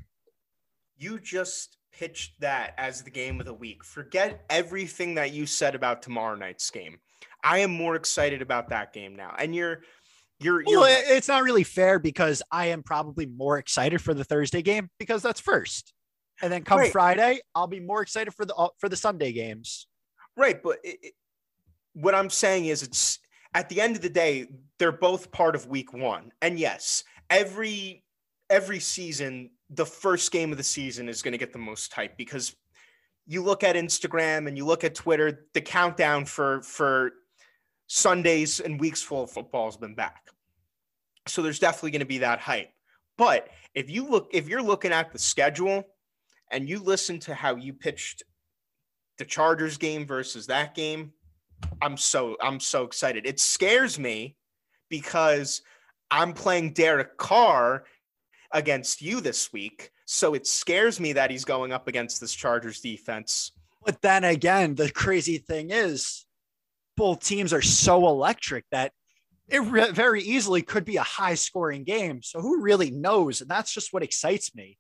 You just pitched that as the game of the week. Forget everything that you said about tomorrow night's game. I am more excited about that game now, and you're you're, you're well, it's not really fair because I am probably more excited for the Thursday game because that's first, and then come right. Friday, I'll be more excited for the uh, for the Sunday games. Right, but it, it, what I'm saying is, it's at the end of the day, they're both part of Week One, and yes, every every season, the first game of the season is going to get the most hype because you look at Instagram and you look at Twitter, the countdown for for Sundays and weeks full of football has been back. So there's definitely going to be that hype. But if you look, if you're looking at the schedule and you listen to how you pitched the Chargers game versus that game, I'm so I'm so excited. It scares me because I'm playing Derek Carr against you this week. So it scares me that he's going up against this Chargers defense. But then again, the crazy thing is both teams are so electric that it re- very easily could be a high scoring game. So who really knows? And that's just what excites me.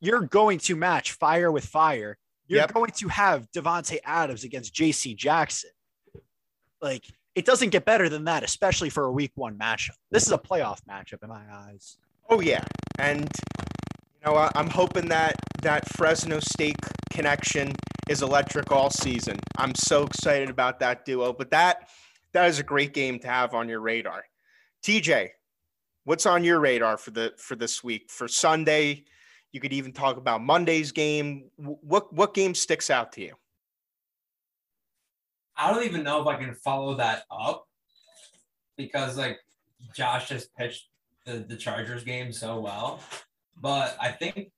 You're going to match fire with fire. You're yep. going to have Davante Adams against JC Jackson. Like it doesn't get better than that, especially for a week one matchup. This is a playoff matchup in my eyes. Oh yeah. And you know, I'm hoping that that Fresno State connection is electric all season. I'm so excited about that duo. But that that is a great game to have on your radar. TJ, what's on your radar for the for this week for Sunday? You could even talk about Monday's game. What what game sticks out to you? I don't even know if I can follow that up because like Josh just pitched the, the Chargers game so well. But I think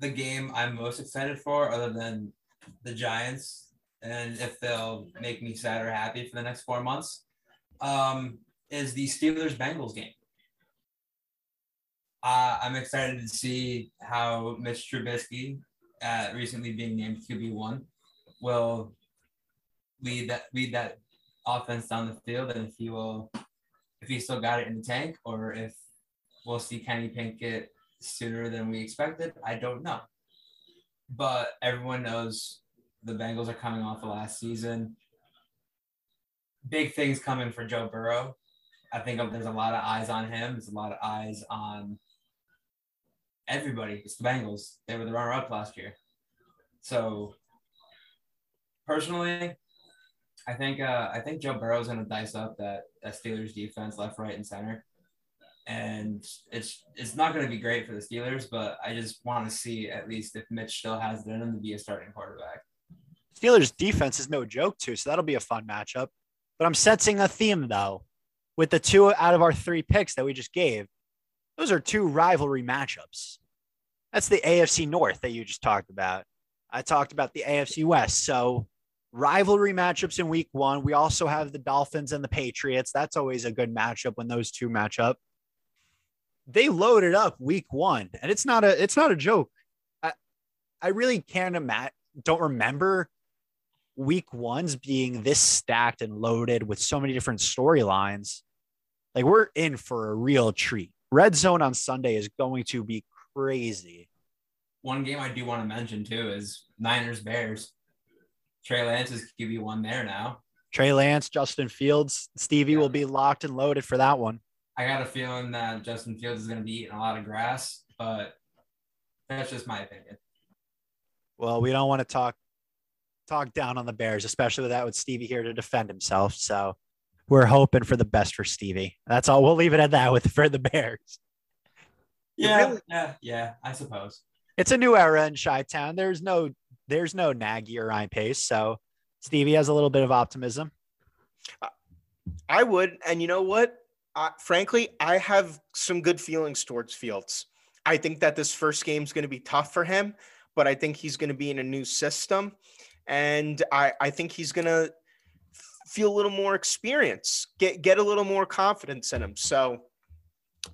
the game I'm most excited for, other than the Giants and if they'll make me sad or happy for the next four months, um, is the Steelers Bengals game. Uh, I'm excited to see how Mitch Trubisky, uh, recently being named QB one, will lead that lead that offense down the field, and if he will, if he still got it in the tank, or if we'll see Kenny Pickett sooner than we expected. I don't know, but everyone knows the Bengals are coming off the last season. Big things coming for Joe Burrow. I think there's a lot of eyes on him. There's a lot of eyes on everybody. It's the Bengals. They were the runner up last year. So personally, I think uh, I think Joe Burrow's gonna dice up that, that Steelers defense left, right, and center. And it's it's not gonna be great for the Steelers, but I just want to see at least if Mitch still has it in him to be a starting quarterback. Steelers defense is no joke too, so that'll be a fun matchup. But I'm sensing a theme though, with the two out of our three picks that we just gave. Those are two rivalry matchups. That's the AFC North that you just talked about. I talked about the AFC West. So rivalry matchups in week one. We also have the Dolphins and the Patriots. That's always a good matchup when those two match up. They loaded up week one, and it's not a it's not a joke. I I really can't imagine. Don't remember week ones being this stacked and loaded with so many different storylines. Like we're in for a real treat. Red zone on Sunday is going to be crazy. One game I do want to mention too is Niners Bears. Trey Lance is QB one there now. Trey Lance, Justin Fields, Stevie yeah. will be locked and loaded for that one. I got a feeling that Justin Fields is going to be eating a lot of grass, but that's just my opinion. Well, we don't want to talk talk down on the Bears, especially with that with Stevie here to defend himself. So we're hoping for the best for Stevie. That's all. We'll leave it at that with for the Bears. Yeah, really, yeah, yeah. I suppose it's a new era in Chi Town. There's no, there's no Nagy or Ryan Pace, so Stevie has a little bit of optimism. I would, and you know what? Frankly, I have some good feelings towards Fields. I think that this first game is going to be tough for him, but I think he's going to be in a new system, and I I think he's going to feel a little more experience, get get a little more confidence in him. So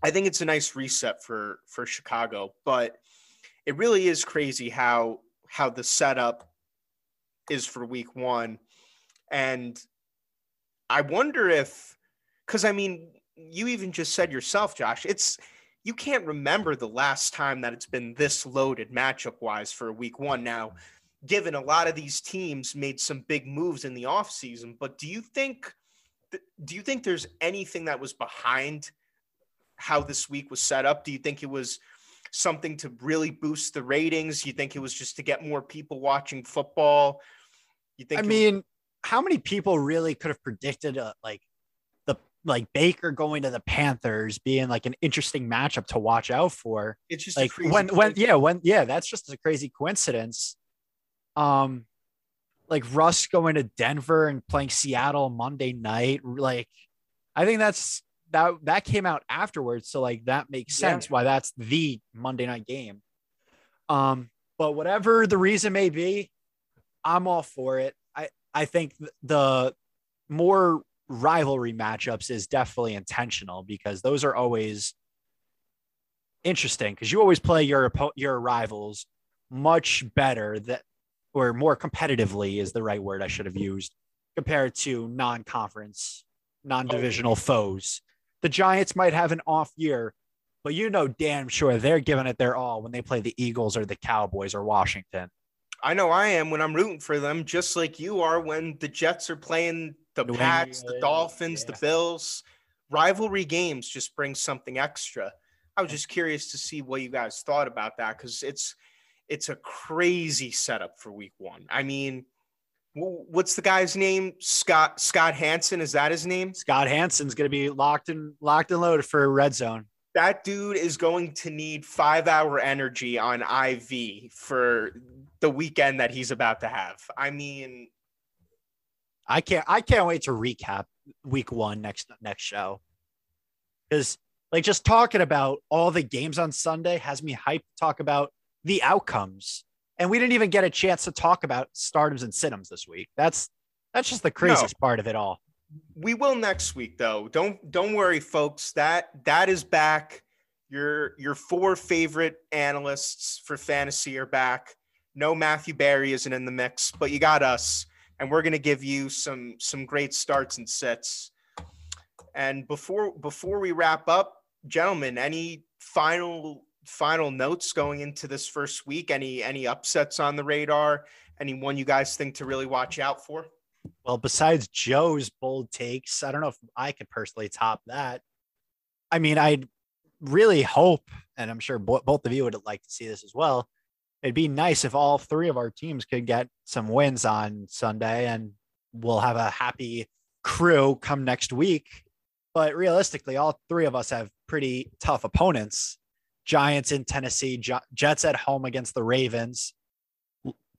I think it's a nice reset for for Chicago, but it really is crazy how how the setup is for week 1 and I wonder if cuz I mean you even just said yourself Josh it's you can't remember the last time that it's been this loaded matchup wise for week 1 now given a lot of these teams made some big moves in the offseason. But do you think do you think there's anything that was behind how this week was set up? Do you think it was something to really boost the ratings? You think it was just to get more people watching football? You think I mean, was- how many people really could have predicted a, like like Baker going to the Panthers being like an interesting matchup to watch out for? It's just like when when yeah, when yeah, that's just a crazy coincidence um, like Russ going to Denver and playing Seattle Monday night. Like, I think that's that that came out afterwards. So like that makes sense yeah. why that's the Monday night game. Um, but whatever the reason may be, I'm all for it. I I think the more rivalry matchups is definitely intentional because those are always interesting because you always play your your rivals much better that or more competitively is the right word I should have used compared to non-conference, non-divisional oh. foes. The Giants might have an off year, but you know damn sure they're giving it their all when they play the Eagles or the Cowboys or Washington. I know I am when I'm rooting for them, just like you are when the Jets are playing the New Pats, England, the Dolphins, yeah. the Bills. Rivalry games just bring something extra. I was just curious to see what you guys thought about that because it's it's a crazy setup for week one. I mean, what's the guy's name? Scott Scott Hanson is that his name? Scott Hanson's going to be locked and locked and loaded for red zone. That dude is going to need five hour energy on IV for the weekend that he's about to have. I mean, I can't I can't wait to recap week one next next show because like just talking about all the games on Sunday has me hyped. Talk about the outcomes. And we didn't even get a chance to talk about stardoms and situms this week. That's that's just the craziest no. part of it all. We will next week though. Don't don't worry, folks. That that is back. Your your four favorite analysts for fantasy are back. No Matthew Berry isn't in the mix, but you got us, and we're gonna give you some some great starts and sets. And before before we wrap up, gentlemen, any final final notes going into this first week? Any any upsets on the radar? Anyone you guys think to really watch out for? Well, besides Joe's bold takes, I don't know if I could personally top that. I mean, I'd really hope, and I'm sure bo- both of you would like to see this as well. It'd be nice if all three of our teams could get some wins on Sunday, and we'll have a happy crew come next week. But realistically, all three of us have pretty tough opponents. Giants in Tennessee, Jets at home against the Ravens.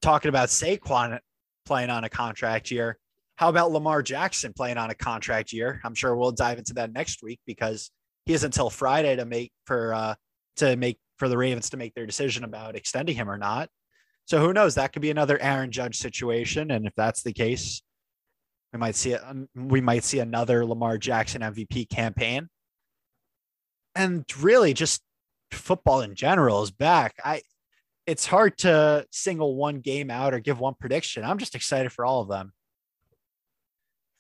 Talking about Saquon playing on a contract year. How about Lamar Jackson playing on a contract year? I'm sure we'll dive into that next week because he has until Friday to make for uh, to make for the Ravens to make their decision about extending him or not. So who knows? That could be another Aaron Judge situation, and if that's the case, we might see it. We might see another Lamar Jackson MVP campaign. and really just football in general is back. I it's hard to single one game out or give one prediction. I'm just excited for all of them.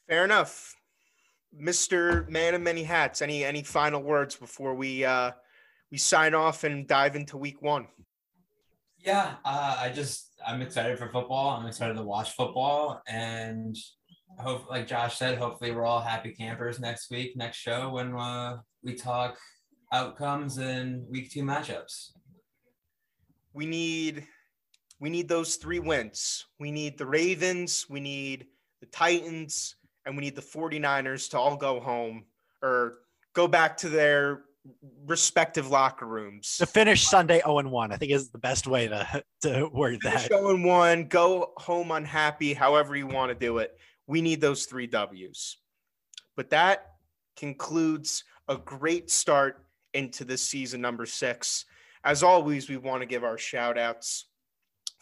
Fair enough. Mr. Man of Many Hats, any any final words before we uh we sign off and dive into week one? Yeah, uh, I just I'm excited for football. I'm excited to watch football, and hope, like Josh said, hopefully we're all happy campers next week, next show when uh, we talk outcomes and week two matchups. We need we need those three wins. We need the Ravens, we need the Titans, and we need the 49ers to all go home or go back to their respective locker rooms. To finish Sunday 0 1, I think is the best way to, to word Finish that. 0 1, go home unhappy, however you want to do it. We need those three W's. But that concludes a great start into this season number six. As always, we want to give our shout outs.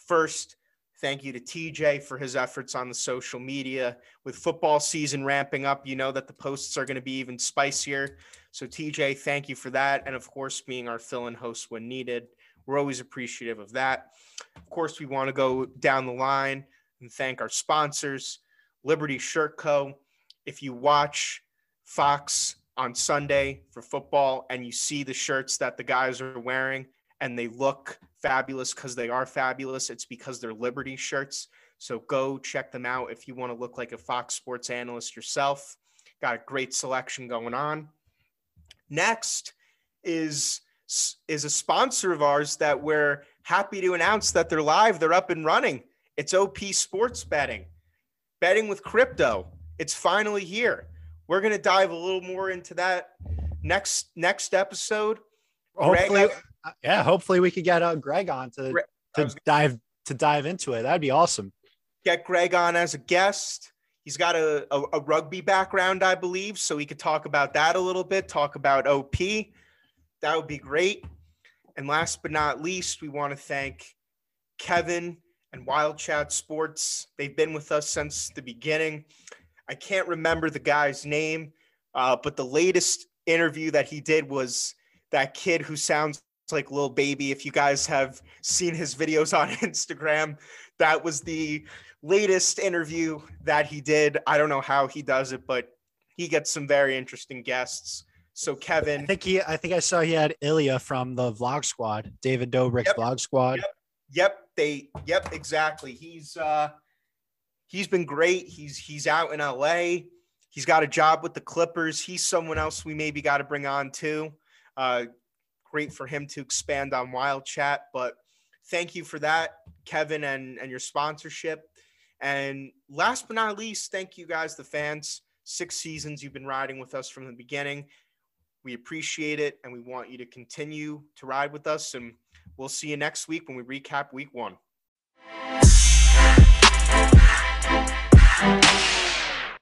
First, thank you to TJ for his efforts on the social media. With football season ramping up, you know that the posts are going to be even spicier. So, TJ, thank you for that. And of course, being our fill in host when needed. We're always appreciative of that. Of course, we want to go down the line and thank our sponsors, Liberty Shirt Co. If you watch Fox on Sunday for football and you see the shirts that the guys are wearing and they look fabulous because they are fabulous, it's because they're Liberty shirts. So go check them out if you want to look like a Fox Sports analyst yourself. Got a great selection going on. Next is is a sponsor of ours that we're happy to announce that they're live, they're up and running. It's OP Sports Betting. Betting with crypto. It's finally here. We're going to dive a little more into that next next episode. Hopefully, Greg, yeah, hopefully we could get uh, Greg on to Greg, to dive to dive into it. That'd be awesome. Get Greg on as a guest. He's got a, a, a, rugby background, I believe, so we could talk about that a little bit, talk about OP. That would be great. And last but not least, we want to thank Kevin and Wild Chat Sports. They've been with us since the beginning. I can't remember the guy's name, uh, but the latest interview that he did was that kid who sounds like Lil Baby. If you guys have seen his videos on Instagram, that was the latest interview that he did. I don't know how he does it, but he gets some very interesting guests. So Kevin, I think he, I think I saw he had Ilya from the Vlog Squad, David Dobrik's yep, Vlog Squad. Yep, yep, they, yep, exactly. He's uh, he's been great. He's he's out in LA. He's got a job with the Clippers. He's someone else we maybe got to bring on too. Uh, great for him to expand on Wild Chat, but thank you for that, Kevin, and and your sponsorship. And last but not least, thank you guys, the fans. Six seasons you've been riding with us from the beginning. We appreciate it and we want you to continue to ride with us. And we'll see you next week when we recap week one.